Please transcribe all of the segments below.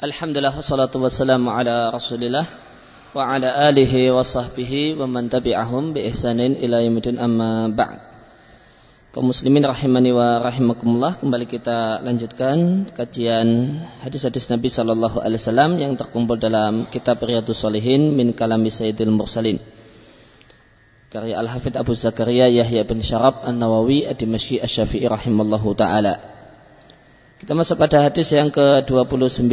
Alhamdulillah wassalatu wassalamu ala Rasulillah wa ala alihi wa sahbihi wa man tabi'ahum bi ihsanin ila yaumil amma ba'd. Kaum muslimin rahimani wa rahimakumullah kembali kita lanjutkan kajian hadis-hadis Nabi sallallahu alaihi wasallam yang terkumpul dalam kitab Riyadhus Shalihin min kalami Sayyidil Mursalin. Karya Al-Hafidh Abu Zakaria Yahya bin Syarab An-Nawawi Ad-Dimashqi Asy-Syafi'i rahimallahu taala. Kita masuk pada hadis yang ke-29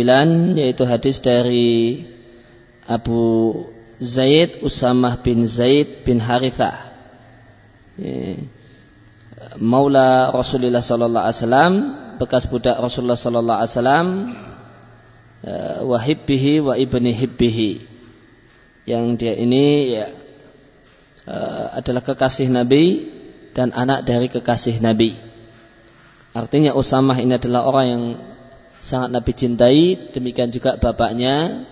yaitu hadis dari Abu Zaid Usamah bin Zaid bin Harithah. Maula Rasulullah sallallahu alaihi wasallam, bekas budak Rasulullah sallallahu alaihi wasallam eh, wa hibbihi wa ibni hibbihi. Yang dia ini ya eh, adalah kekasih Nabi dan anak dari kekasih Nabi. Artinya Usamah ini adalah orang yang sangat Nabi cintai, demikian juga bapaknya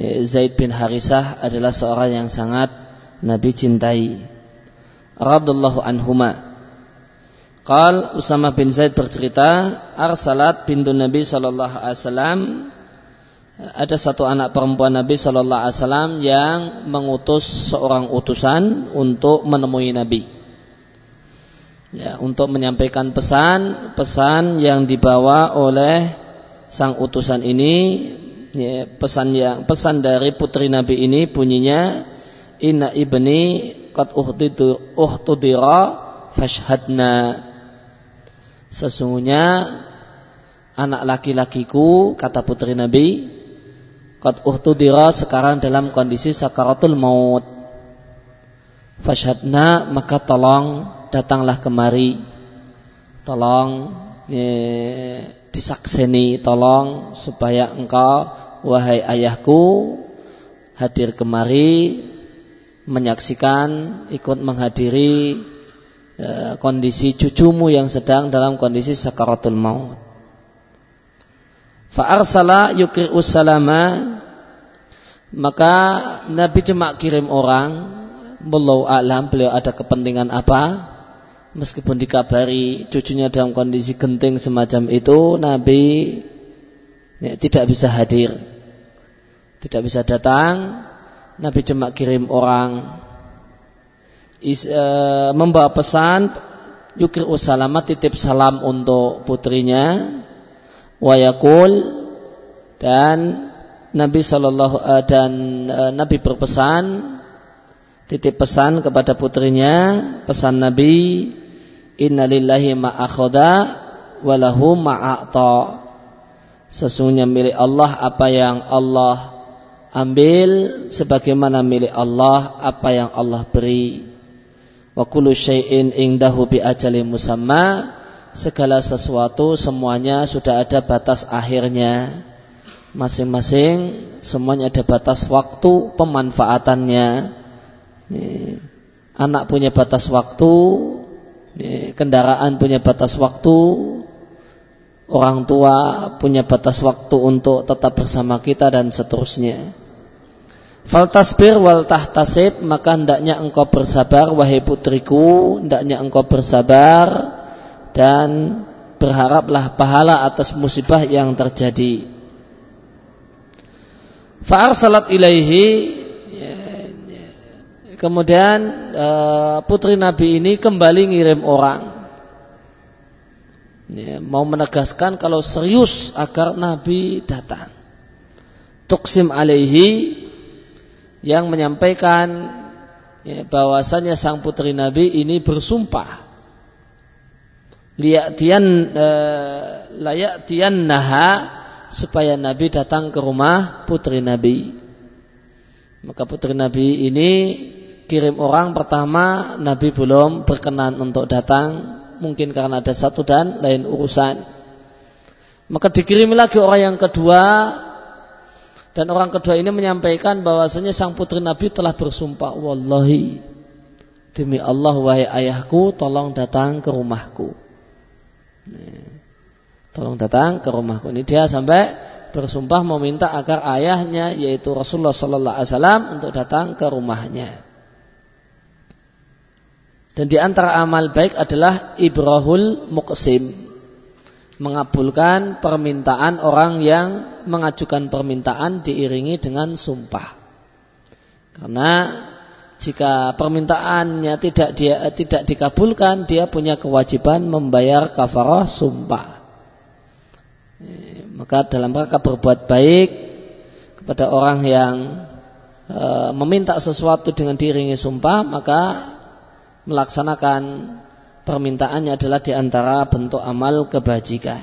ya, Zaid bin Harisah adalah seorang yang sangat Nabi cintai. Radallahu anhuma. Qal Usama bin Zaid bercerita, arsalat bintu Nabi sallallahu alaihi wasallam ada satu anak perempuan Nabi sallallahu alaihi wasallam yang mengutus seorang utusan untuk menemui Nabi ya, untuk menyampaikan pesan pesan yang dibawa oleh sang utusan ini ya, pesan yang pesan dari putri Nabi ini bunyinya inna ibni qad uhtudira fashhadna. Sesungguhnya anak laki-lakiku kata putri Nabi qad uhtudira sekarang dalam kondisi sakaratul maut. Fashhadna maka tolong datanglah kemari. Tolong ya, disakseni tolong supaya engkau wahai ayahku hadir kemari menyaksikan ikut menghadiri ya, kondisi cucumu yang sedang dalam kondisi sakaratul maut. Fa'arsala yukri'u salama maka Nabi cuma kirim orang. Belum alam beliau ada kepentingan apa meskipun dikabari cucunya dalam kondisi genting semacam itu Nabi ya, tidak bisa hadir. Tidak bisa datang. Nabi cuma kirim orang. Is, e, membawa pesan yukir usalama titip salam untuk putrinya. Wayakul dan Nabi Shallallahu uh, dan uh, Nabi berpesan titip pesan kepada putrinya pesan Nabi innalillahi ma'akhoda walahu ma'akta sesungguhnya milik Allah apa yang Allah ambil sebagaimana milik Allah apa yang Allah beri. Wa kullu syai'in indahu bi musamma. Segala sesuatu semuanya sudah ada batas akhirnya. Masing-masing semuanya ada batas waktu pemanfaatannya. Anak punya batas waktu kendaraan punya batas waktu, orang tua punya batas waktu untuk tetap bersama kita dan seterusnya. Faltasbir wal tahtasib maka hendaknya engkau bersabar wahai putriku hendaknya engkau bersabar dan berharaplah pahala atas musibah yang terjadi. Fa'ar salat ilaihi Kemudian eh, putri Nabi ini kembali ngirim orang. Ya, mau menegaskan kalau serius agar Nabi datang. Tuksim alaihi yang menyampaikan ya, bahwasanya sang putri Nabi ini bersumpah liyatian eh, layatian naha supaya Nabi datang ke rumah putri Nabi. Maka putri Nabi ini kirim orang pertama Nabi belum berkenan untuk datang. Mungkin karena ada satu dan lain urusan. Maka dikirim lagi orang yang kedua. Dan orang kedua ini menyampaikan bahwasanya sang putri Nabi telah bersumpah wallahi demi Allah wahai ayahku tolong datang ke rumahku. Tolong datang ke rumahku. Ini dia sampai bersumpah meminta agar ayahnya yaitu Rasulullah Sallallahu Alaihi Wasallam untuk datang ke rumahnya. Dan di antara amal baik adalah ibrahul muqsim. mengabulkan permintaan orang yang mengajukan permintaan diiringi dengan sumpah. Karena jika permintaannya tidak dia tidak dikabulkan, dia punya kewajiban membayar kafarah sumpah. Maka dalam rangka berbuat baik kepada orang yang e, meminta sesuatu dengan diiringi sumpah, maka melaksanakan permintaannya adalah di antara bentuk amal kebajikan.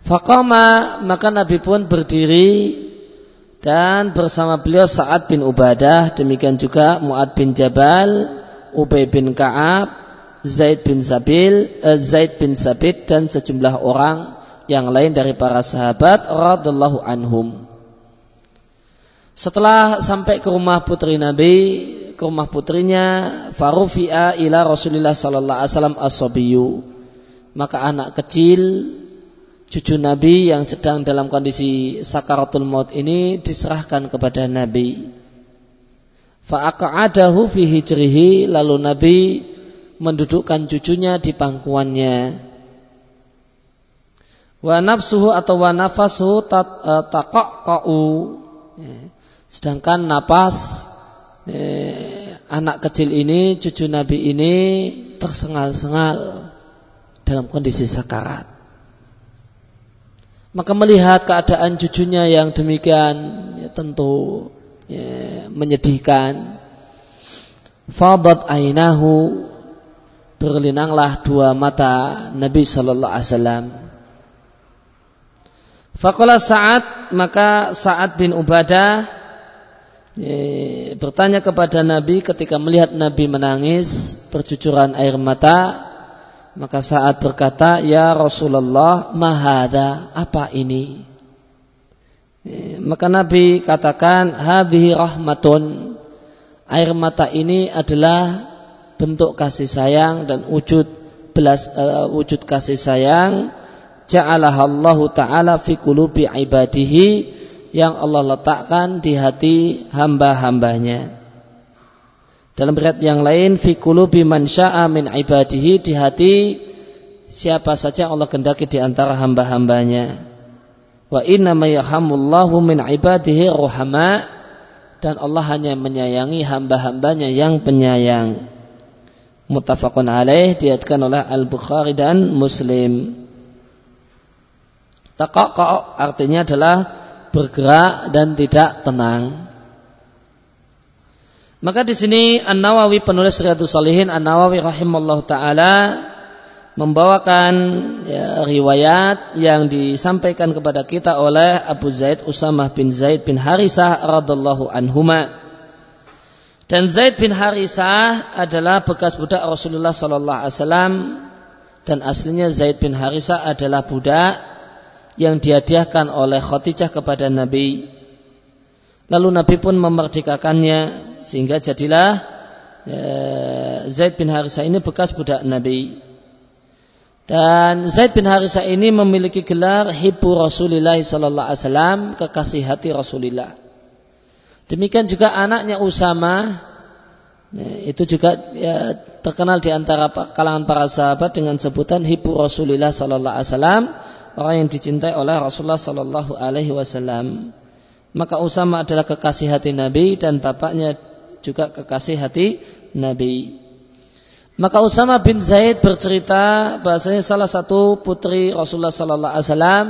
Fakoma maka Nabi pun berdiri dan bersama beliau Sa'ad bin Ubadah, demikian juga Mu'ad bin Jabal, Ubay bin Ka'ab, Zaid bin Sabil, eh, Zaid bin Sabit dan sejumlah orang yang lain dari para sahabat radhiyallahu anhum. Setelah sampai ke rumah putri Nabi, ke rumah putrinya farufi'a ila Rasulullah sallallahu alaihi wasallam asabiyu maka anak kecil cucu Nabi yang sedang dalam kondisi sakaratul maut ini diserahkan kepada Nabi. Fa'aqa'adahu fi hijrihi lalu Nabi mendudukkan cucunya di pangkuannya. Wa nafsuhu atau wa nafasuhu eh, taqaqqa'u sedangkan napas eh, anak kecil ini, cucu Nabi ini tersengal-sengal dalam kondisi sakarat. Maka melihat keadaan cucunya yang demikian ya, tentu ya, menyedihkan. Fadat ainahu berlinanglah dua mata Nabi Shallallahu Alaihi Wasallam. Fakola saat maka saat bin Ubadah bertanya kepada Nabi ketika melihat Nabi menangis bercucuran air mata maka saat berkata ya Rasulullah mahada apa ini? Maka Nabi katakan hadhihi rahmatun. Air mata ini adalah bentuk kasih sayang dan wujud belas uh, wujud kasih sayang. Ja'alahallahu taala fi qulubi ibadihi yang Allah letakkan di hati hamba-hambanya. Dalam berat yang lain, fi qulubi man syaa min ibadihi di hati siapa saja Allah kendaki di antara hamba-hambanya. Wa inna ma yahamullahu min ibadihi ruhama dan Allah hanya menyayangi hamba-hambanya yang penyayang. Muttafaqun alaih diatkan oleh Al-Bukhari dan Muslim. Taqaqa artinya adalah bergerak dan tidak tenang. Maka di sini An Nawawi penulis Riyadhus Salihin An Nawawi rahimallahu taala membawakan ya, riwayat yang disampaikan kepada kita oleh Abu Zaid Usamah bin Zaid bin Harisah radhiallahu anhuma. Dan Zaid bin Harisah adalah bekas budak Rasulullah sallallahu alaihi wasallam dan aslinya Zaid bin Harisah adalah budak yang dihadiahkan oleh Khadijah kepada Nabi. Lalu Nabi pun memerdekakannya sehingga jadilah ya, Zaid bin Harisah ini bekas budak Nabi. Dan Zaid bin Harisah ini memiliki gelar Hibbu Rasulullah sallallahu alaihi wasallam, kekasih hati Rasulullah. Demikian juga anaknya Usama ya, itu juga ya, terkenal di antara kalangan para sahabat dengan sebutan Hibbu Rasulullah sallallahu alaihi wasallam orang yang dicintai oleh Rasulullah Sallallahu Alaihi Wasallam. Maka Usama adalah kekasih hati Nabi dan bapaknya juga kekasih hati Nabi. Maka Usama bin Zaid bercerita bahasanya salah satu putri Rasulullah Sallallahu Alaihi Wasallam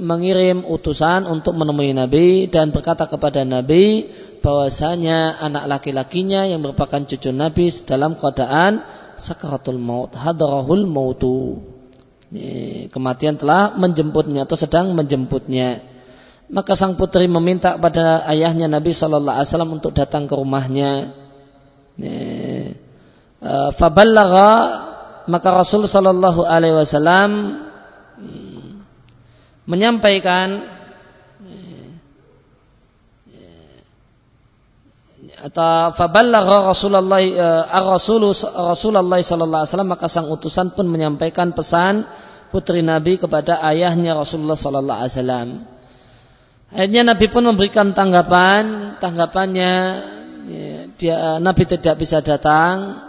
mengirim utusan untuk menemui Nabi dan berkata kepada Nabi bahwasanya anak laki-lakinya yang merupakan cucu Nabi dalam keadaan sakaratul maut hadarahul mautu kematian telah menjemputnya atau sedang menjemputnya. Maka sang putri meminta pada ayahnya Nabi Shallallahu Alaihi Wasallam untuk datang ke rumahnya. Eh, Faballagha maka Rasul Shallallahu Alaihi Wasallam hmm, menyampaikan atau faballagha Rasulullah Rasul Rasulullah sallallahu alaihi wasallam maka sang utusan pun menyampaikan pesan putri Nabi kepada ayahnya Rasulullah sallallahu alaihi wasallam. Akhirnya Nabi pun memberikan tanggapan, tanggapannya ya, dia Nabi tidak bisa datang,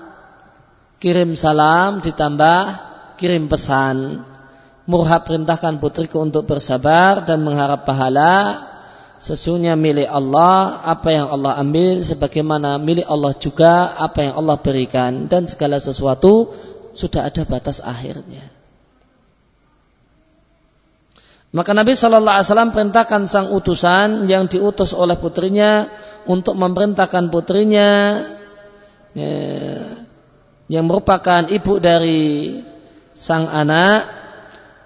kirim salam ditambah kirim pesan. Murhab perintahkan putriku untuk bersabar dan mengharap pahala. Sesungguhnya milik Allah apa yang Allah ambil sebagaimana milik Allah juga apa yang Allah berikan dan segala sesuatu sudah ada batas akhirnya. Maka Nabi Shallallahu Alaihi Wasallam perintahkan sang utusan yang diutus oleh putrinya untuk memerintahkan putrinya ya, yang merupakan ibu dari sang anak.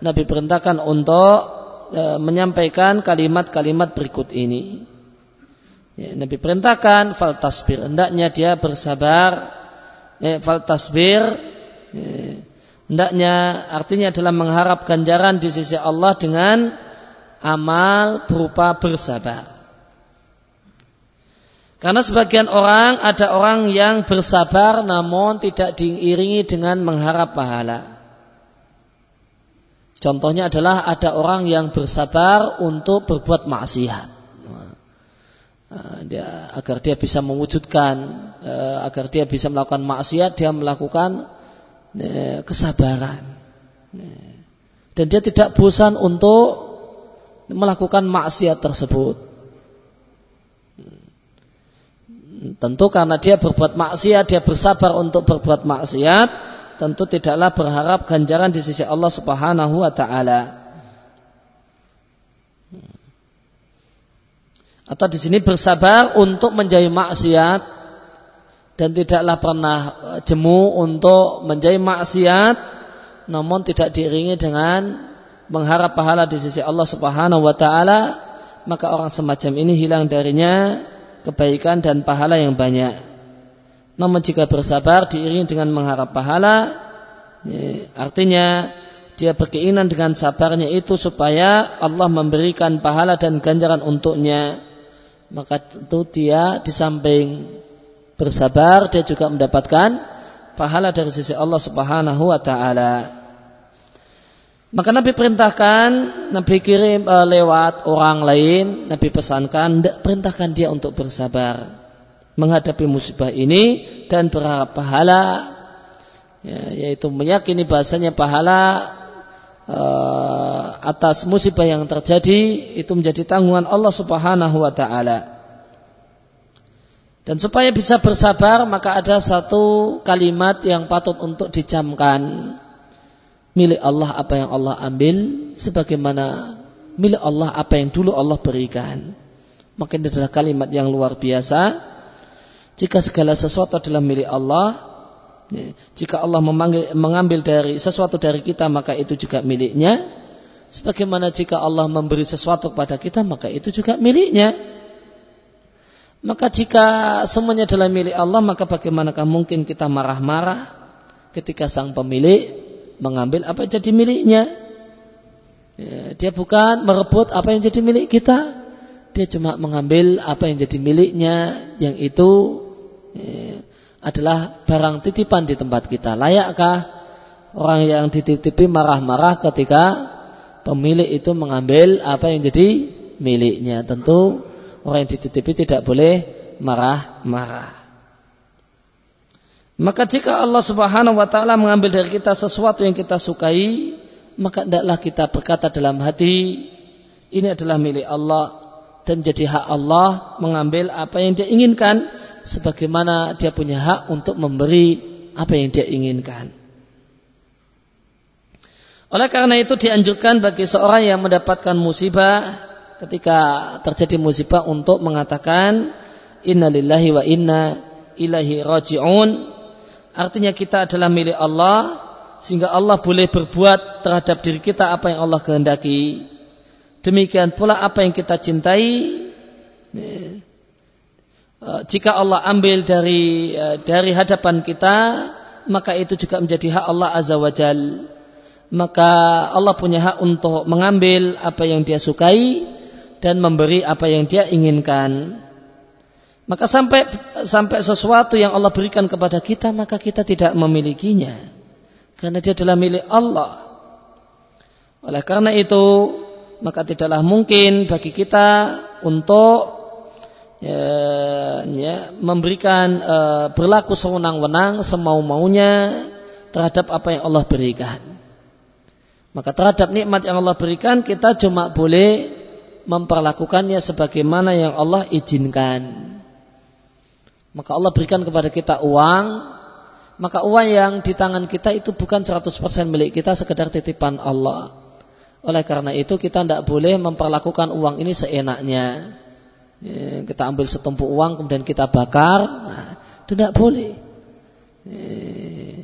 Nabi perintahkan untuk ya, menyampaikan kalimat-kalimat berikut ini. Ya, Nabi perintahkan fal tasbir hendaknya dia bersabar. Ya, fal tasbir ya, Hendaknya artinya adalah mengharap ganjaran di sisi Allah dengan amal berupa bersabar. Karena sebagian orang ada orang yang bersabar namun tidak diiringi dengan mengharap pahala. Contohnya adalah ada orang yang bersabar untuk berbuat maksiat. Dia, agar dia bisa mewujudkan, eh, agar dia bisa melakukan maksiat, dia melakukan Ya, kesabaran. Dan dia tidak bosan untuk melakukan maksiat tersebut. Tentu karena dia berbuat maksiat, dia bersabar untuk berbuat maksiat, tentu tidaklah berharap ganjaran di sisi Allah Subhanahu wa taala. Atau di sini bersabar untuk menjauhi maksiat dan tidaklah pernah eh, jemu untuk menjadi maksiat namun tidak diiringi dengan mengharap pahala di sisi Allah Subhanahu wa taala maka orang semacam ini hilang darinya kebaikan dan pahala yang banyak namun jika bersabar diiringi dengan mengharap pahala ya, artinya dia berkeinginan dengan sabarnya itu supaya Allah memberikan pahala dan ganjaran untuknya maka tentu dia di samping bersabar dia juga mendapatkan pahala dari sisi Allah Subhanahu wa taala. Maka Nabi perintahkan, Nabi kirim uh, lewat orang lain, Nabi pesankan, perintahkan dia untuk bersabar menghadapi musibah ini dan berharap pahala, ya, yaitu meyakini bahasanya pahala uh, atas musibah yang terjadi itu menjadi tanggungan Allah Subhanahu wa taala. Dan supaya bisa bersabar maka ada satu kalimat yang patut untuk dicamkan. Milik Allah apa yang Allah ambil sebagaimana milik Allah apa yang dulu Allah berikan. Maka ini adalah kalimat yang luar biasa. Jika segala sesuatu adalah milik Allah, ya, jika Allah memanggil, mengambil dari sesuatu dari kita maka itu juga miliknya. Sebagaimana jika Allah memberi sesuatu kepada kita maka itu juga miliknya. Maka jika semuanya adalah milik Allah, maka bagaimanakah mungkin kita marah-marah ketika sang pemilik mengambil apa yang jadi miliknya? Ya, dia bukan merebut apa yang jadi milik kita, dia cuma mengambil apa yang jadi miliknya, yang itu adalah barang titipan di tempat kita. Layakkah orang yang dititipi marah-marah ketika pemilik itu mengambil apa yang jadi miliknya? Tentu orang yang dititipi tidak boleh marah-marah. Maka jika Allah Subhanahu wa taala mengambil dari kita sesuatu yang kita sukai, maka tidaklah kita berkata dalam hati, ini adalah milik Allah dan menjadi hak Allah mengambil apa yang dia inginkan sebagaimana dia punya hak untuk memberi apa yang dia inginkan. Oleh karena itu dianjurkan bagi seorang yang mendapatkan musibah ketika terjadi musibah untuk mengatakan innalillahi wa inna ilahi raji'un artinya kita adalah milik Allah sehingga Allah boleh berbuat terhadap diri kita apa yang Allah kehendaki demikian pula apa yang kita cintai jika Allah ambil dari eh, dari hadapan kita maka itu juga menjadi hak Allah azza wajal maka Allah punya hak untuk mengambil apa yang dia sukai dan memberi apa yang dia inginkan. Maka sampai sampai sesuatu yang Allah berikan kepada kita maka kita tidak memilikinya karena dia adalah milik Allah. Oleh karena itu maka tidaklah mungkin bagi kita untuk ya, ya, memberikan uh, berlaku sewenang-wenang semau-maunya terhadap apa yang Allah berikan. Maka terhadap nikmat yang Allah berikan kita cuma boleh memperlakukannya sebagaimana yang Allah izinkan. Maka Allah berikan kepada kita uang, maka uang yang di tangan kita itu bukan 100% milik kita sekedar titipan Allah. Oleh karena itu kita tidak boleh memperlakukan uang ini seenaknya. Ya, kita ambil setumpuk uang kemudian kita bakar, nah, itu tidak boleh. Ya,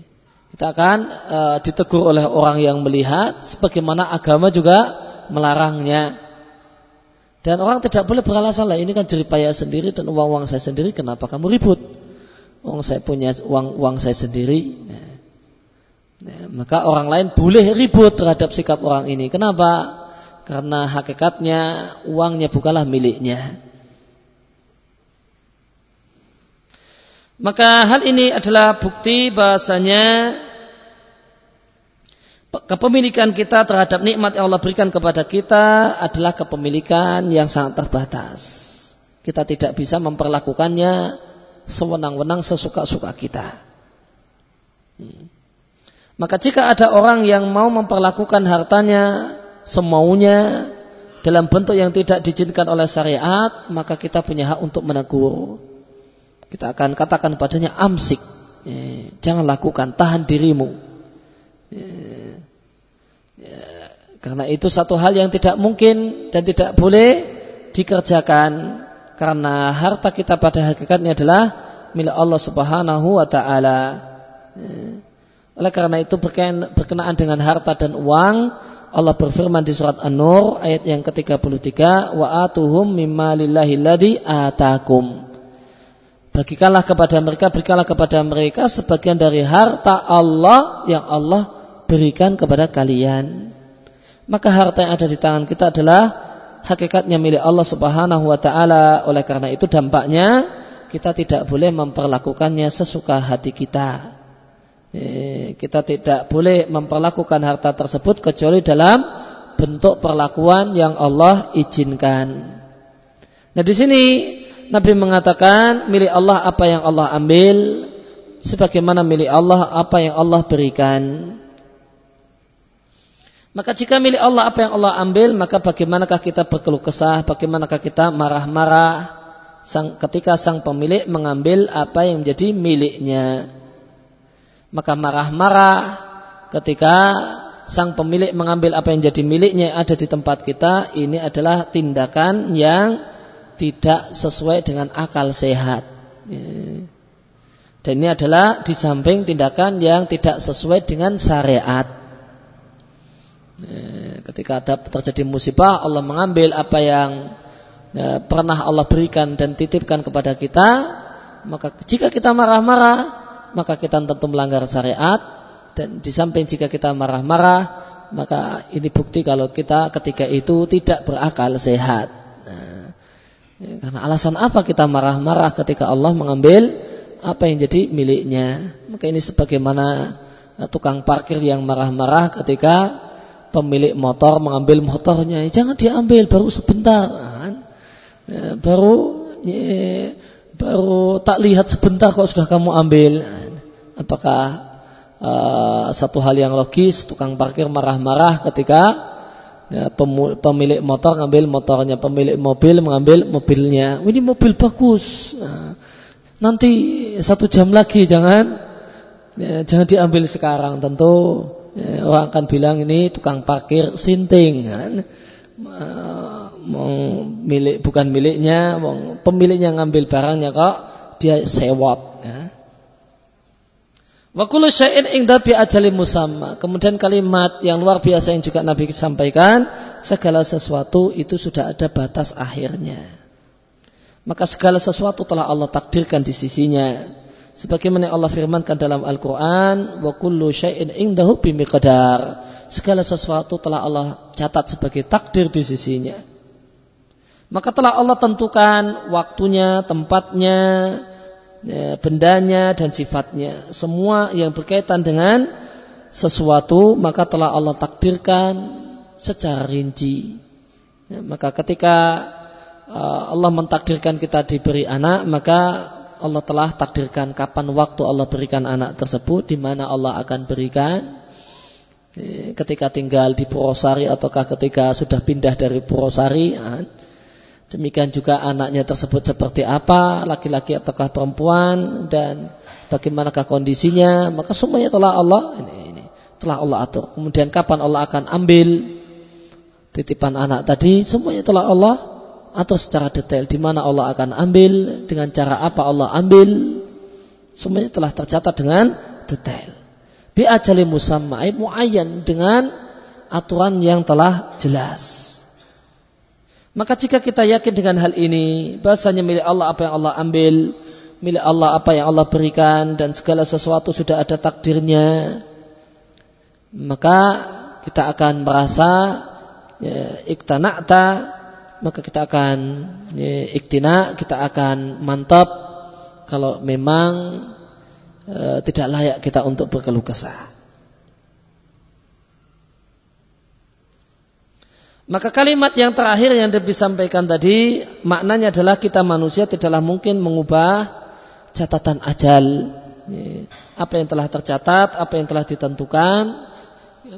kita akan uh, ditegur oleh orang yang melihat, sebagaimana agama juga melarangnya. Dan orang tidak boleh beralasan lah, ini kan jeripaya sendiri dan uang-uang saya sendiri, kenapa kamu ribut? Uang saya punya uang uang saya sendiri. Nah, nah, maka orang lain boleh ribut terhadap sikap orang ini. Kenapa? Karena hakikatnya uangnya bukanlah miliknya. Maka hal ini adalah bukti bahasanya kepemilikan kita terhadap nikmat yang Allah berikan kepada kita adalah kepemilikan yang sangat terbatas. Kita tidak bisa memperlakukannya sewenang-wenang sesuka-suka kita. Hmm. Maka jika ada orang yang mau memperlakukan hartanya semaunya dalam bentuk yang tidak diizinkan oleh syariat, maka kita punya hak untuk menegur. Kita akan katakan padanya amsik. Ya, jangan lakukan, tahan dirimu. Ya, karena itu satu hal yang tidak mungkin dan tidak boleh dikerjakan karena harta kita pada hakikatnya adalah milik Allah Subhanahu wa taala. Oleh karena itu berkenaan dengan harta dan uang, Allah berfirman di surat An-Nur ayat yang ke-33, wa atuhum mimma lillahi ladzi atakum. Bagikanlah kepada mereka, berikanlah kepada mereka sebagian dari harta Allah yang Allah berikan kepada kalian. Maka harta yang ada di tangan kita adalah hakikatnya milik Allah Subhanahu wa taala. Oleh karena itu dampaknya kita tidak boleh memperlakukannya sesuka hati kita. Eh, kita tidak boleh memperlakukan harta tersebut kecuali dalam bentuk perlakuan yang Allah izinkan. Nah di sini Nabi mengatakan milik Allah apa yang Allah ambil sebagaimana milik Allah apa yang Allah berikan. Maka jika milik Allah apa yang Allah ambil, maka bagaimanakah kita berkeluh kesah, bagaimanakah kita marah-marah sang, ketika sang pemilik mengambil apa yang menjadi miliknya. Maka marah-marah ketika sang pemilik mengambil apa yang jadi miliknya ada di tempat kita, ini adalah tindakan yang tidak sesuai dengan akal sehat. Ya. Dan ini adalah di samping tindakan yang tidak sesuai dengan syariat. Ya, ketika ada terjadi musibah, Allah mengambil apa yang ya, pernah Allah berikan dan titipkan kepada kita, maka jika kita marah-marah, maka kita tentu melanggar syariat. Dan di samping jika kita marah-marah, maka ini bukti kalau kita ketika itu tidak berakal sehat. Ya, karena alasan apa kita marah-marah ketika Allah mengambil apa yang jadi miliknya? Maka ini sebagaimana eh, tukang parkir yang marah-marah ketika pemilik motor mengambil motornya. Ya, jangan diambil baru sebentar. Kan? Ya, baru ya, baru tak lihat sebentar kok sudah kamu ambil. Apakah uh, satu hal yang logis tukang parkir marah-marah ketika ya, pemilik motor ngambil motornya, pemilik mobil mengambil mobilnya. Ini mobil bagus. Nah, nanti satu jam lagi jangan ya, jangan diambil sekarang. Tentu ya, orang akan bilang ini tukang parkir sinting kan. milik bukan miliknya, pemiliknya ngambil barangnya kok dia sewot. Ya. Wa kullu syai'in inda bi ajali musamma. Kemudian kalimat yang luar biasa yang juga Nabi sampaikan, segala sesuatu itu sudah ada batas akhirnya. Maka segala sesuatu telah Allah takdirkan di sisinya. Sebagaimana Allah firmankan dalam Al-Quran, wa kullu syai'in indahu bimiqdar. Segala sesuatu telah Allah catat sebagai takdir di sisinya. Maka telah Allah tentukan waktunya, tempatnya, ya, bendanya dan sifatnya. Semua yang berkaitan dengan sesuatu maka telah Allah takdirkan secara rinci. Ya, maka ketika uh, Allah mentakdirkan kita diberi anak, maka Allah telah takdirkan kapan waktu Allah berikan anak tersebut, di mana Allah akan berikan. ketika tinggal di Purwosari ataukah ketika sudah pindah dari Purwosari. Demikian juga anaknya tersebut seperti apa laki-laki ataukah perempuan dan bagaimanakah kondisinya maka semuanya telah Allah ini, ini telah Allah atur kemudian kapan Allah akan ambil titipan anak tadi semuanya telah Allah atur secara detail di mana Allah akan ambil dengan cara apa Allah ambil semuanya telah tercatat dengan detail bi ajali musamma muayyan dengan aturan yang telah jelas. Maka jika kita yakin dengan hal ini, bahasanya milik Allah apa yang Allah ambil, milik Allah apa yang Allah berikan dan segala sesuatu sudah ada takdirnya, maka kita akan merasa ya, iktana'ta, maka kita akan ya, iktina, kita akan mantap kalau memang e, tidak layak kita untuk berkeluh kesah. Maka kalimat yang terakhir yang disampaikan tadi maknanya adalah kita manusia tidaklah mungkin mengubah catatan ajal. Apa yang telah tercatat, apa yang telah ditentukan,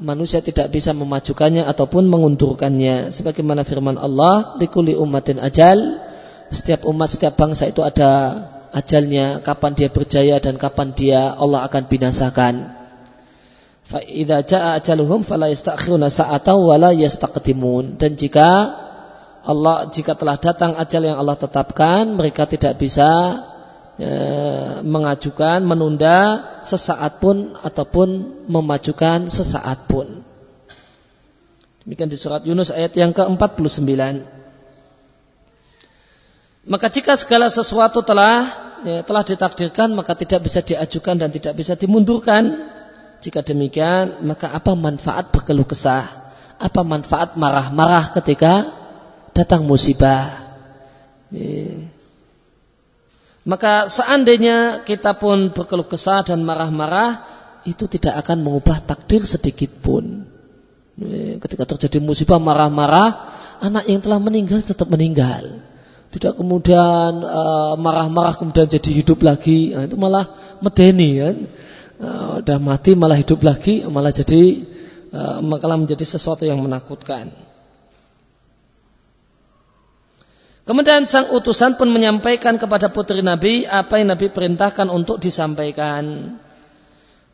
manusia tidak bisa memajukannya ataupun mengundurkannya. Sebagaimana firman Allah, "Likuli ummatin ajal." Setiap umat, setiap bangsa itu ada ajalnya, kapan dia berjaya dan kapan dia Allah akan binasakan. Fa idza jaa ajaluhum fala yastakhiruna sa'atan wa la yastaqdimun. Dan jika Allah jika telah datang ajal yang Allah tetapkan, mereka tidak bisa e, mengajukan, menunda sesaat pun ataupun memajukan sesaat pun. Demikian di surat Yunus ayat yang ke-49. Maka jika segala sesuatu telah ya, telah ditakdirkan maka tidak bisa diajukan dan tidak bisa dimundurkan. Jika demikian, maka apa manfaat berkeluh kesah? Apa manfaat marah-marah ketika datang musibah? Maka seandainya kita pun berkeluh kesah dan marah-marah, itu tidak akan mengubah takdir sedikit pun. Ketika terjadi musibah marah-marah, anak yang telah meninggal tetap meninggal tidak kemudian uh, marah-marah kemudian jadi hidup lagi nah, itu malah medeni kan uh, mati malah hidup lagi malah jadi uh, malah menjadi sesuatu yang menakutkan Kemudian sang utusan pun menyampaikan kepada putri Nabi apa yang Nabi perintahkan untuk disampaikan.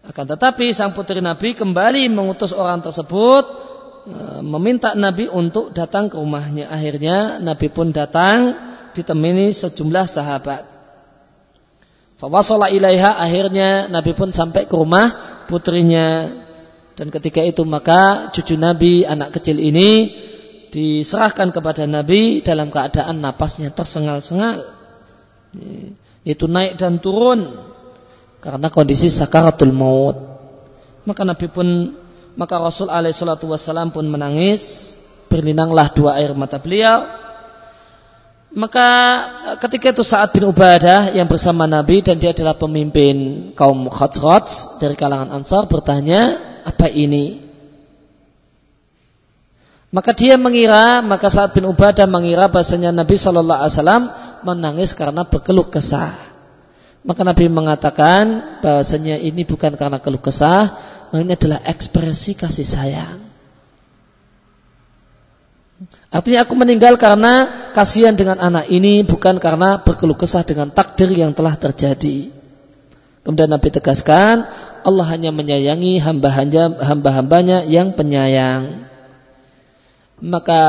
Akan tetapi sang putri Nabi kembali mengutus orang tersebut meminta Nabi untuk datang ke rumahnya. Akhirnya Nabi pun datang ditemani sejumlah sahabat. Fawasala ilaiha akhirnya Nabi pun sampai ke rumah putrinya. Dan ketika itu maka cucu Nabi anak kecil ini diserahkan kepada Nabi dalam keadaan napasnya tersengal-sengal. Itu naik dan turun karena kondisi sakaratul maut. Maka Nabi pun maka Rasul alaihi salatu pun menangis. Berlinanglah dua air mata beliau maka eh, ketika itu saat bin Ubadah yang bersama Nabi dan dia adalah pemimpin kaum Khazraj dari kalangan Ansar bertanya, apa ini? Maka dia mengira, maka saat bin Ubadah mengira bahasanya Nabi Shallallahu Alaihi Wasallam menangis karena berkeluh kesah. Maka Nabi mengatakan bahasanya ini bukan karena keluh kesah, ini adalah ekspresi kasih sayang. Artinya aku meninggal karena kasihan dengan anak ini bukan karena berkeluh kesah dengan takdir yang telah terjadi. Kemudian Nabi tegaskan Allah hanya menyayangi hamba-hambanya yang penyayang. Maka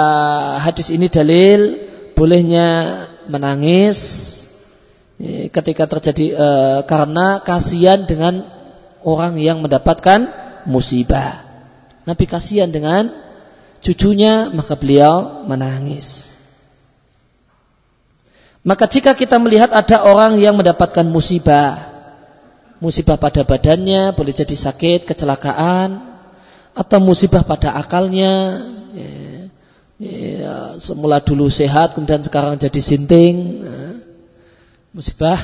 hadis ini dalil bolehnya menangis eh, ketika terjadi e, karena kasihan dengan orang yang mendapatkan musibah. Nabi kasihan dengan cucunya, maka beliau menangis. Maka jika kita melihat ada orang yang mendapatkan musibah, musibah pada badannya, boleh jadi sakit, kecelakaan, atau musibah pada akalnya, ya, ya, semula dulu sehat, kemudian sekarang jadi sinting, ya, musibah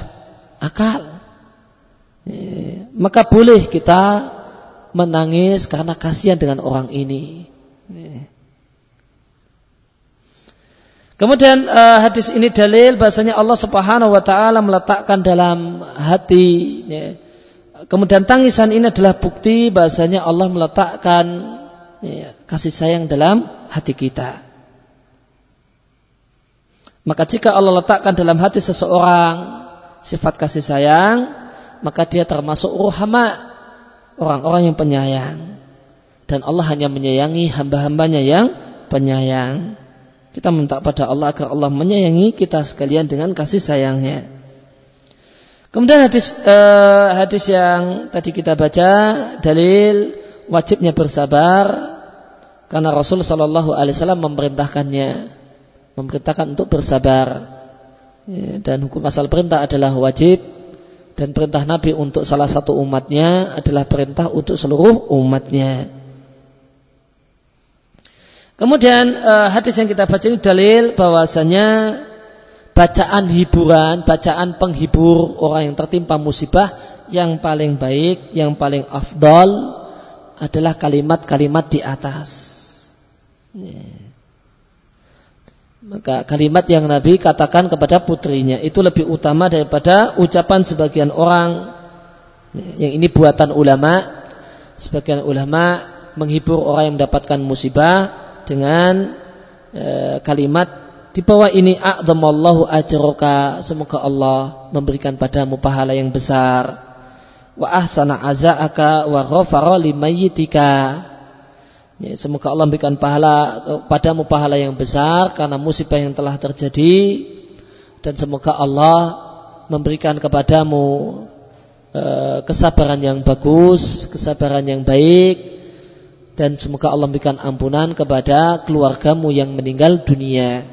akal. Ya, maka boleh kita menangis karena kasihan dengan orang ini. Kemudian uh, hadis ini dalil bahasanya Allah Subhanahu wa taala meletakkan dalam hati ya, Kemudian tangisan ini adalah bukti bahasanya Allah meletakkan ya, kasih sayang dalam hati kita. Maka jika Allah letakkan dalam hati seseorang sifat kasih sayang, maka dia termasuk ruhama, orang-orang yang penyayang. Dan Allah hanya menyayangi hamba-hambanya yang penyayang. Kita minta pada Allah agar Allah menyayangi kita sekalian dengan kasih sayangnya. Kemudian hadis eh, hadis yang tadi kita baca dalil wajibnya bersabar karena Rasul Shallallahu Alaihi Wasallam memerintahkannya memerintahkan untuk bersabar ya, dan hukum asal perintah adalah wajib dan perintah Nabi untuk salah satu umatnya adalah perintah untuk seluruh umatnya. Kemudian eh, hadis yang kita baca ini dalil bahwasanya bacaan hiburan, bacaan penghibur orang yang tertimpa musibah yang paling baik, yang paling afdol adalah kalimat-kalimat di atas. Maka kalimat yang Nabi katakan kepada putrinya itu lebih utama daripada ucapan sebagian orang yang ini buatan ulama. Sebagian ulama menghibur orang yang mendapatkan musibah dengan e, kalimat di bawah ini a'zamallahu ajroka semoga Allah memberikan padamu pahala yang besar. Wa ahsana aza'aka wa ghafara limayyitika. Ya, semoga Allah memberikan pahala padamu pahala yang besar karena musibah yang telah terjadi dan semoga Allah memberikan kepadamu e, kesabaran yang bagus, kesabaran yang baik dan semoga Allah memberikan ampunan kepada keluargamu yang meninggal dunia.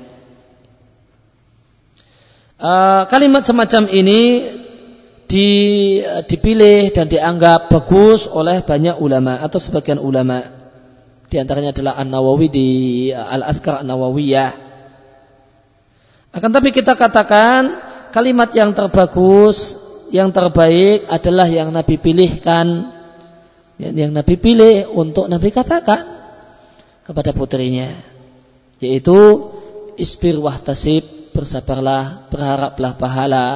Uh, kalimat semacam ini di, dipilih dan dianggap bagus oleh banyak ulama atau sebagian ulama. Di antaranya adalah An-Nawawi di Al-Adhkar An-Nawawiyah. Akan tapi kita katakan kalimat yang terbagus, yang terbaik adalah yang Nabi pilihkan, yang Nabi pilih untuk Nabi katakan kepada putrinya, yaitu isbir wahtasib bersabarlah, berharaplah pahala.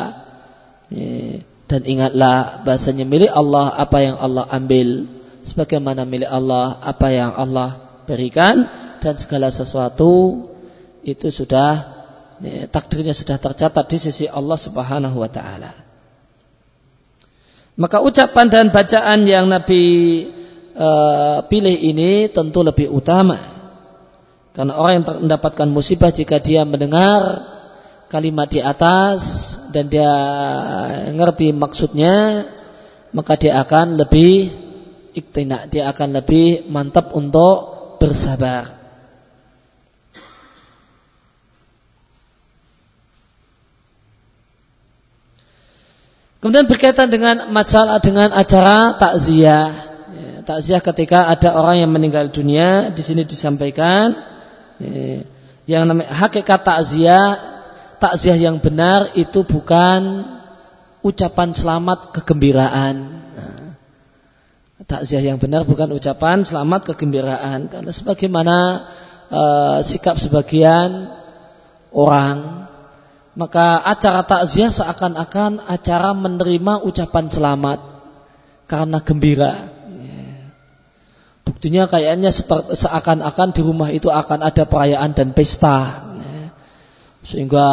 Dan ingatlah bahasanya milik Allah apa yang Allah ambil. Sebagaimana milik Allah apa yang Allah berikan. Dan segala sesuatu itu sudah takdirnya sudah tercatat di sisi Allah Subhanahu wa taala. Maka ucapan dan bacaan yang Nabi uh, pilih ini tentu lebih utama. Karena orang yang mendapatkan musibah jika dia mendengar kalimat di atas dan dia ngerti maksudnya maka dia akan lebih iktina dia akan lebih mantap untuk bersabar Kemudian berkaitan dengan masalah dengan acara takziah. Ya, takziah ketika ada orang yang meninggal dunia, di sini disampaikan ya, yang namanya hakikat takziah takziah yang benar itu bukan ucapan selamat kegembiraan. Takziah yang benar bukan ucapan selamat kegembiraan karena sebagaimana uh, sikap sebagian orang maka acara takziah seakan-akan acara menerima ucapan selamat. Karena gembira. Buktinya kayaknya seakan-akan di rumah itu akan ada perayaan dan pesta. Sehingga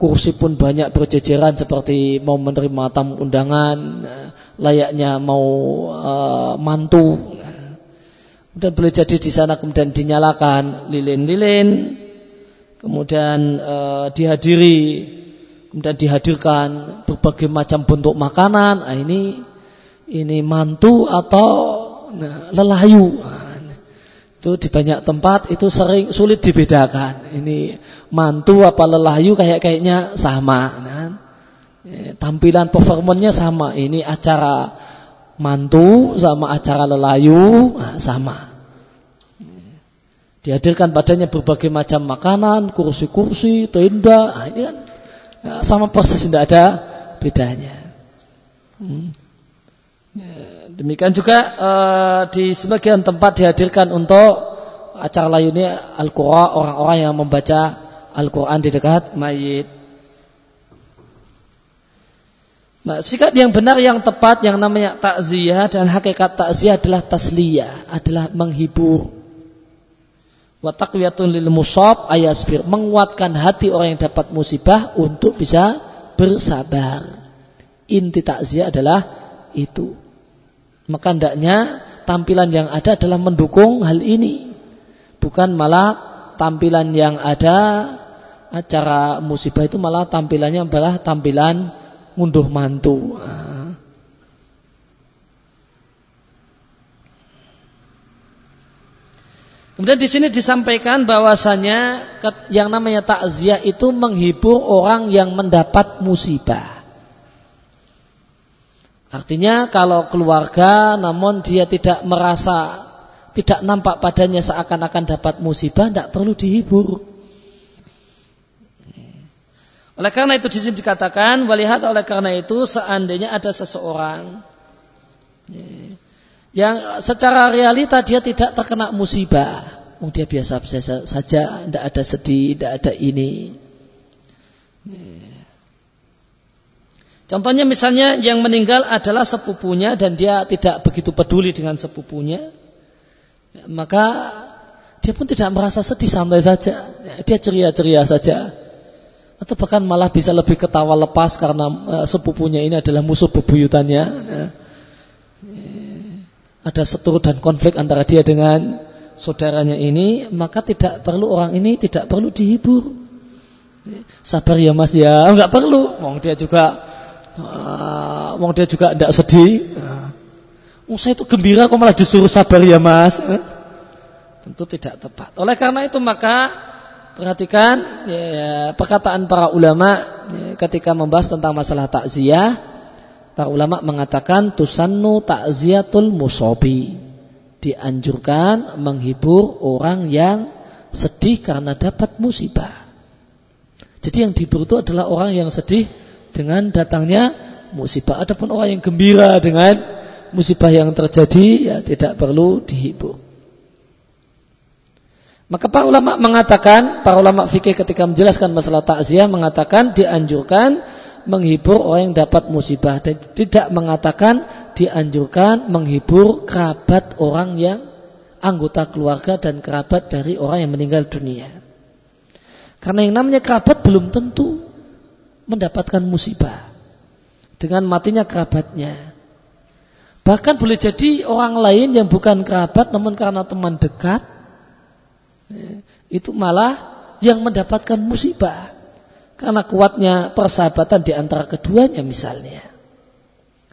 kursi pun banyak berjejeran seperti mau menerima tamu undangan layaknya mau uh, mantu. Dan boleh jadi di sana kemudian dinyalakan lilin-lilin kemudian uh, dihadiri kemudian dihadirkan berbagai macam bentuk makanan nah, ini ini mantu atau nah, lelayu itu di banyak tempat itu sering sulit dibedakan. Ini mantu apa lelayu kayak kayaknya sama. Kan? Tampilan performanya sama. Ini acara mantu sama acara lelayu nah, sama. Dihadirkan padanya berbagai macam makanan, kursi-kursi, tenda. Nah, ini kan ya, sama persis tidak ada bedanya. Hmm. Ya. Demikian juga uh, di sebagian tempat dihadirkan untuk acara layunnya Al-Qur'an orang-orang yang membaca Al-Quran di dekat mayit. Nah, sikap yang benar yang tepat yang namanya takziah dan hakikat takziah adalah tasliyah, adalah menghibur. Wa taqwiyatun lil musab ayasbir, menguatkan hati orang yang dapat musibah untuk bisa bersabar. Inti takziah adalah itu. Maka hendaknya tampilan yang ada adalah mendukung hal ini. Bukan malah tampilan yang ada acara musibah itu malah tampilannya adalah tampilan ngunduh mantu. Kemudian di sini disampaikan bahwasanya yang namanya takziah itu menghibur orang yang mendapat musibah. Artinya kalau keluarga namun dia tidak merasa tidak nampak padanya seakan-akan dapat musibah tidak perlu dihibur. Oleh karena itu di sini dikatakan, walihat oleh karena itu seandainya ada seseorang yang secara realita dia tidak terkena musibah, oh, dia biasa-biasa saja, tidak ada sedih, tidak ada ini. Contohnya misalnya yang meninggal adalah sepupunya dan dia tidak begitu peduli dengan sepupunya, maka dia pun tidak merasa sedih santai saja, dia ceria-ceria saja. Atau bahkan malah bisa lebih ketawa lepas karena uh, sepupunya ini adalah musuh bebuyutannya. Ada setur dan konflik antara dia dengan saudaranya ini, maka tidak perlu orang ini tidak perlu dihibur. Sabar ya Mas ya, enggak perlu. Wong dia juga uh, dia juga tidak sedih. Uh, saya itu gembira kok malah disuruh sabar ya Mas. Uh, tentu tidak tepat. Oleh karena itu maka Perhatikan ya, perkataan para ulama ya, ketika membahas tentang masalah takziah. Para ulama mengatakan tusannu takziatul musobi. Dianjurkan menghibur orang yang sedih karena dapat musibah. Jadi yang dihibur itu adalah orang yang sedih dengan datangnya musibah. Adapun orang yang gembira dengan musibah yang terjadi ya tidak perlu dihibur. Maka para ulama mengatakan, para ulama fikih ketika menjelaskan masalah takziah mengatakan dianjurkan menghibur orang yang dapat musibah dan tidak mengatakan dianjurkan menghibur kerabat orang yang anggota keluarga dan kerabat dari orang yang meninggal dunia. Karena yang namanya kerabat belum tentu mendapatkan musibah dengan matinya kerabatnya. Bahkan boleh jadi orang lain yang bukan kerabat namun karena teman dekat itu malah yang mendapatkan musibah karena kuatnya persahabatan di antara keduanya misalnya.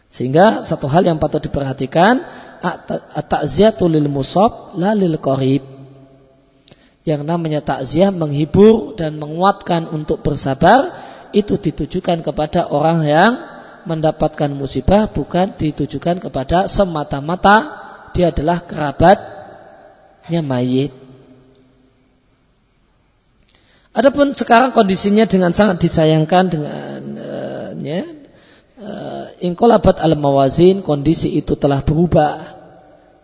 Sehingga satu hal yang patut diperhatikan at-ta'ziyatul lil musab la lil qarib. Yang namanya takziah menghibur dan menguatkan untuk bersabar itu ditujukan kepada orang yang mendapatkan musibah bukan ditujukan kepada semata-mata dia adalah kerabatnya mayit. Adapun sekarang kondisinya dengan sangat disayangkan dengan uh, ya, uh, ingkolabat al mawazin kondisi itu telah berubah.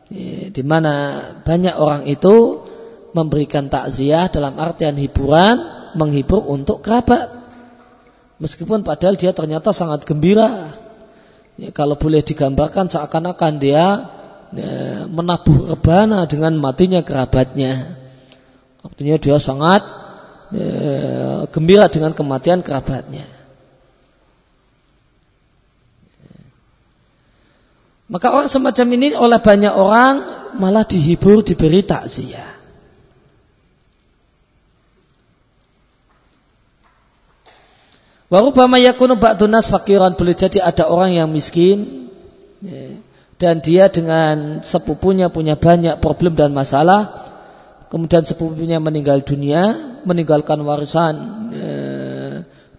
Ya, di mana banyak orang itu memberikan takziah dalam artian hiburan menghibur untuk kerabat. Meskipun padahal dia ternyata sangat gembira. Ya, kalau boleh digambarkan seakan-akan dia ya, menabuh rebana dengan matinya kerabatnya. Artinya dia sangat ya, gembira dengan kematian kerabatnya. Maka orang semacam ini oleh banyak orang malah dihibur, diberi takziah. Warubama yakunu ba'dunas fakiran boleh jadi ada orang yang miskin ya, dan dia dengan sepupunya punya banyak problem dan masalah kemudian sepupunya meninggal dunia, meninggalkan warisan e,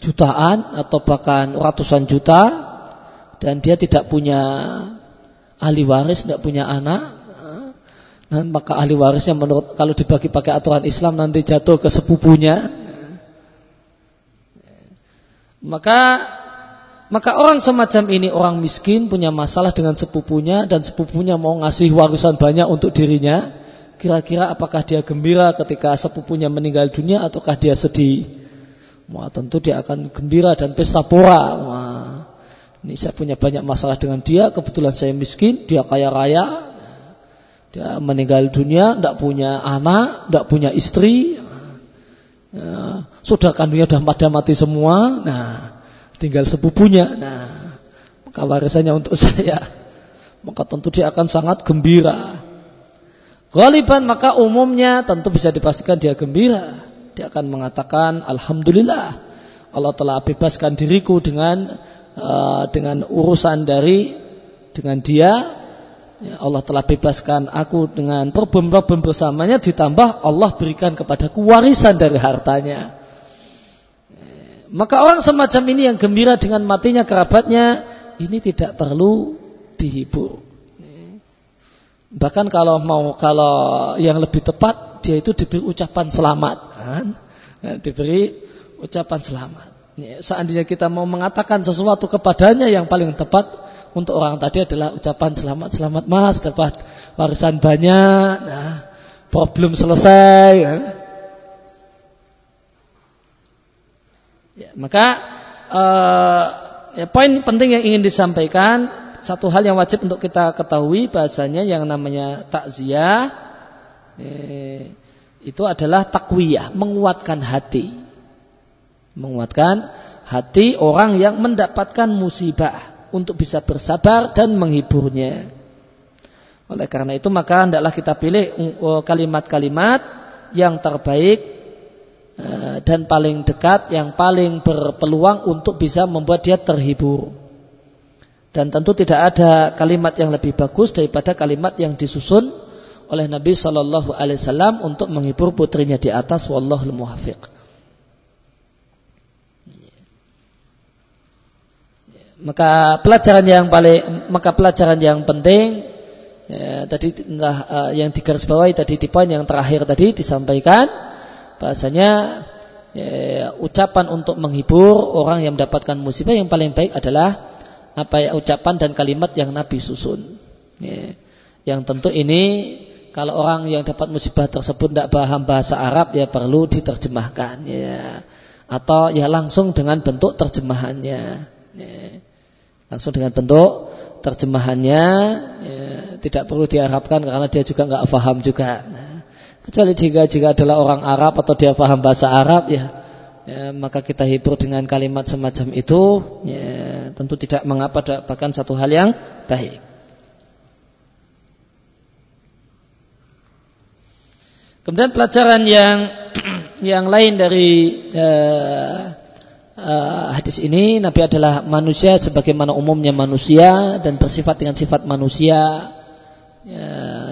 jutaan atau bahkan ratusan juta, dan dia tidak punya ahli waris, tidak punya anak, nah, maka ahli warisnya menurut kalau dibagi pakai aturan Islam nanti jatuh ke sepupunya. Maka maka orang semacam ini orang miskin punya masalah dengan sepupunya dan sepupunya mau ngasih warisan banyak untuk dirinya Kira-kira apakah dia gembira ketika sepupunya meninggal dunia ataukah dia sedih? Wah, tentu dia akan gembira dan pesta pora. Ini saya punya banyak masalah dengan dia, kebetulan saya miskin, dia kaya raya, dia meninggal dunia, tidak punya anak, tidak punya istri, ya, sudah kandungnya sudah pada mati semua, nah tinggal sepupunya, nah maka warisannya untuk saya, maka tentu dia akan sangat gembira. Galiban maka umumnya tentu bisa dipastikan dia gembira. Dia akan mengatakan Alhamdulillah Allah telah bebaskan diriku dengan uh, dengan urusan dari dengan dia. Ya, Allah telah bebaskan aku dengan problem-problem bersamanya ditambah Allah berikan kepadaku warisan dari hartanya. Maka orang semacam ini yang gembira dengan matinya kerabatnya ini tidak perlu dihibur bahkan kalau mau kalau yang lebih tepat dia itu diberi ucapan selamat kan? ya, diberi ucapan selamat Ya, seandainya kita mau mengatakan sesuatu kepadanya yang paling tepat untuk orang tadi adalah ucapan selamat selamat mas dapat warisan banyak, nah, problem selesai. Ya. Ya, maka uh, ya, poin penting yang ingin disampaikan satu hal yang wajib untuk kita ketahui bahasanya yang namanya takziah eh, itu adalah takwiyah menguatkan hati menguatkan hati orang yang mendapatkan musibah untuk bisa bersabar dan menghiburnya. Oleh karena itu maka hendaklah kita pilih uh, kalimat-kalimat yang terbaik uh, dan paling dekat, yang paling berpeluang untuk bisa membuat dia terhibur. Dan tentu tidak ada kalimat yang lebih bagus daripada kalimat yang disusun oleh Nabi Shallallahu Alaihi Wasallam untuk menghibur putrinya di atas. Wallahul muhafiq. Maka pelajaran yang paling maka pelajaran yang penting ya, tadi uh, yang digarisbawahi tadi di poin yang terakhir tadi disampaikan bahasanya ya, ucapan untuk menghibur orang yang mendapatkan musibah yang paling baik adalah apa ya ucapan dan kalimat yang Nabi susun. Ya, yang tentu ini kalau orang yang dapat musibah tersebut tidak paham bahasa Arab ya perlu diterjemahkan ya atau ya langsung dengan bentuk terjemahannya. Ya langsung dengan bentuk terjemahannya ya, tidak perlu diharapkan karena dia juga nggak paham juga. Nah, kecuali jika jika adalah orang Arab atau dia paham bahasa Arab ya, ya maka kita hibur dengan kalimat semacam itu ya, tentu tidak mengapa bahkan satu hal yang baik. Kemudian pelajaran yang yang lain dari uh, uh, hadis ini Nabi adalah manusia sebagaimana umumnya manusia dan bersifat dengan sifat manusia ya,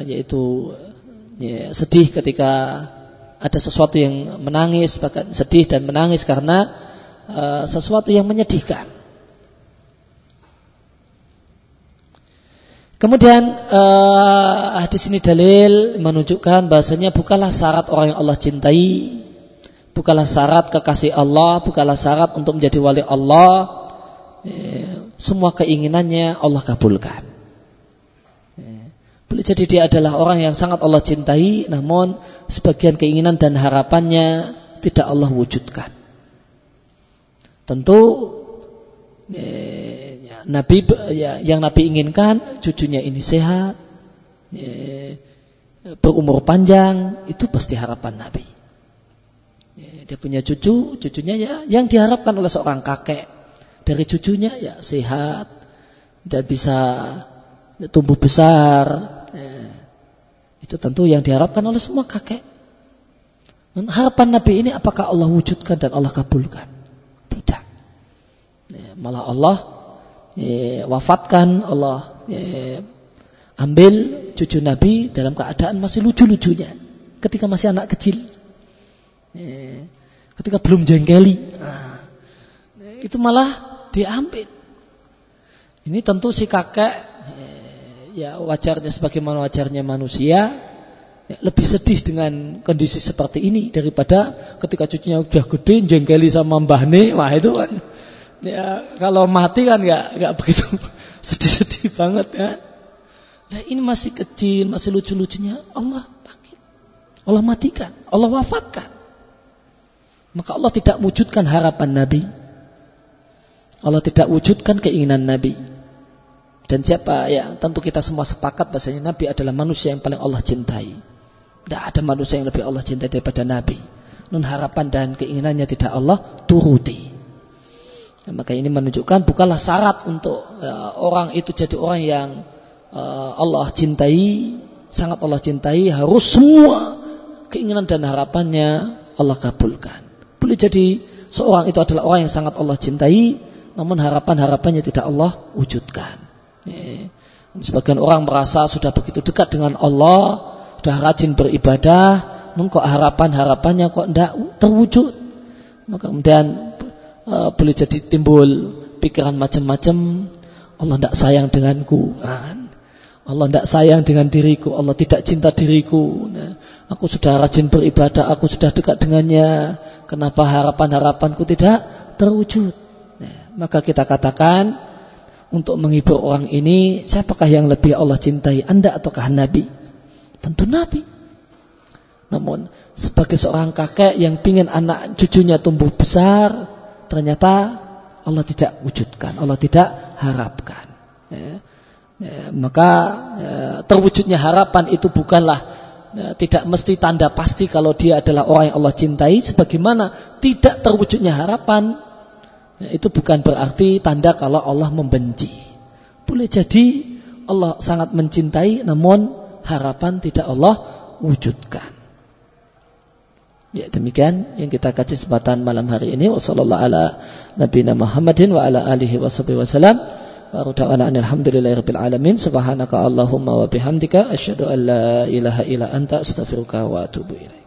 yaitu ya, sedih ketika ada sesuatu yang menangis bahkan sedih dan menangis karena uh, sesuatu yang menyedihkan. Kemudian uh, hadis ini dalil menunjukkan bahasanya bukanlah syarat orang yang Allah cintai bukanlah syarat kekasih Allah, bukanlah syarat untuk menjadi wali Allah. Ya, semua keinginannya Allah kabulkan. Ya, boleh jadi dia adalah orang yang sangat Allah cintai, namun sebagian keinginan dan harapannya tidak Allah wujudkan. Tentu ya, Nabi ya, yang Nabi inginkan cucunya ini sehat, berumur panjang, itu pasti harapan Nabi. Ya, dia punya cucu, cucunya ya yang diharapkan oleh seorang kakek dari cucunya ya sehat dan bisa tumbuh besar. Ya, itu tentu yang diharapkan oleh semua kakek. Dan harapan Nabi ini apakah Allah wujudkan dan Allah kabulkan? Tidak. Ya, malah Allah ya, wafatkan, Allah ya, ambil cucu Nabi dalam keadaan masih lucu-lucunya ketika masih anak kecil. Eh, ketika belum jengkeli. Itu malah diambil. Ini tentu si kakek eh, ya wajarnya sebagaimana wajarnya manusia ya, lebih sedih dengan kondisi seperti ini daripada ketika cucunya udah gede jengkeli sama mbahne, wah itu kan ya kalau mati kan nggak nggak begitu sedih-sedih banget ya. Nah ini masih kecil, masih lucu-lucunya Allah panggil. Allah matikan, Allah wafatkan. Maka Allah tidak wujudkan harapan Nabi. Allah tidak wujudkan keinginan Nabi. Dan siapa ya tentu kita semua sepakat bahasanya Nabi adalah manusia yang paling Allah cintai. Tidak ada manusia yang lebih Allah cintai daripada Nabi. Nun harapan dan keinginannya tidak Allah turuti. Ya, maka ini menunjukkan bukanlah syarat untuk ya, orang itu jadi orang yang uh, Allah cintai, sangat Allah cintai, harus semua keinginan dan harapannya Allah kabulkan. Boleh jadi seorang itu adalah orang yang sangat Allah cintai, namun harapan-harapannya tidak Allah wujudkan. Ya. Sebagian orang merasa sudah begitu dekat dengan Allah, sudah rajin beribadah, kok harapan-harapannya kok tidak terwujud. Maka kemudian uh, boleh jadi timbul pikiran macam-macam. Allah tidak sayang denganku. Kan? Allah tidak sayang dengan diriku. Allah tidak cinta diriku. Nah, aku sudah rajin beribadah. Aku sudah dekat dengannya. Kenapa harapan-harapanku tidak terwujud? Nah, maka kita katakan untuk menghibur orang ini, siapakah yang lebih Allah cintai, Anda ataukah Nabi? Tentu Nabi. Namun sebagai seorang kakek yang ingin anak cucunya tumbuh besar, ternyata Allah tidak wujudkan, Allah tidak harapkan. Ya. Ya, maka ya, terwujudnya harapan itu bukanlah ya, tidak mesti tanda pasti kalau dia adalah orang yang Allah cintai, sebagaimana tidak terwujudnya harapan itu bukan berarti tanda kalau Allah membenci. Boleh jadi Allah sangat mencintai namun harapan tidak Allah wujudkan. Ya demikian yang kita kaji kesempatan malam hari ini. Wasallallahu ala nabiyina Muhammadin wa ala alihi wasallam wa rutawana alhamdulillahirabbil alamin. Subhanaka allahumma wa bihamdika. Asyhadu an illa anta. Astaghfiruka wa atubu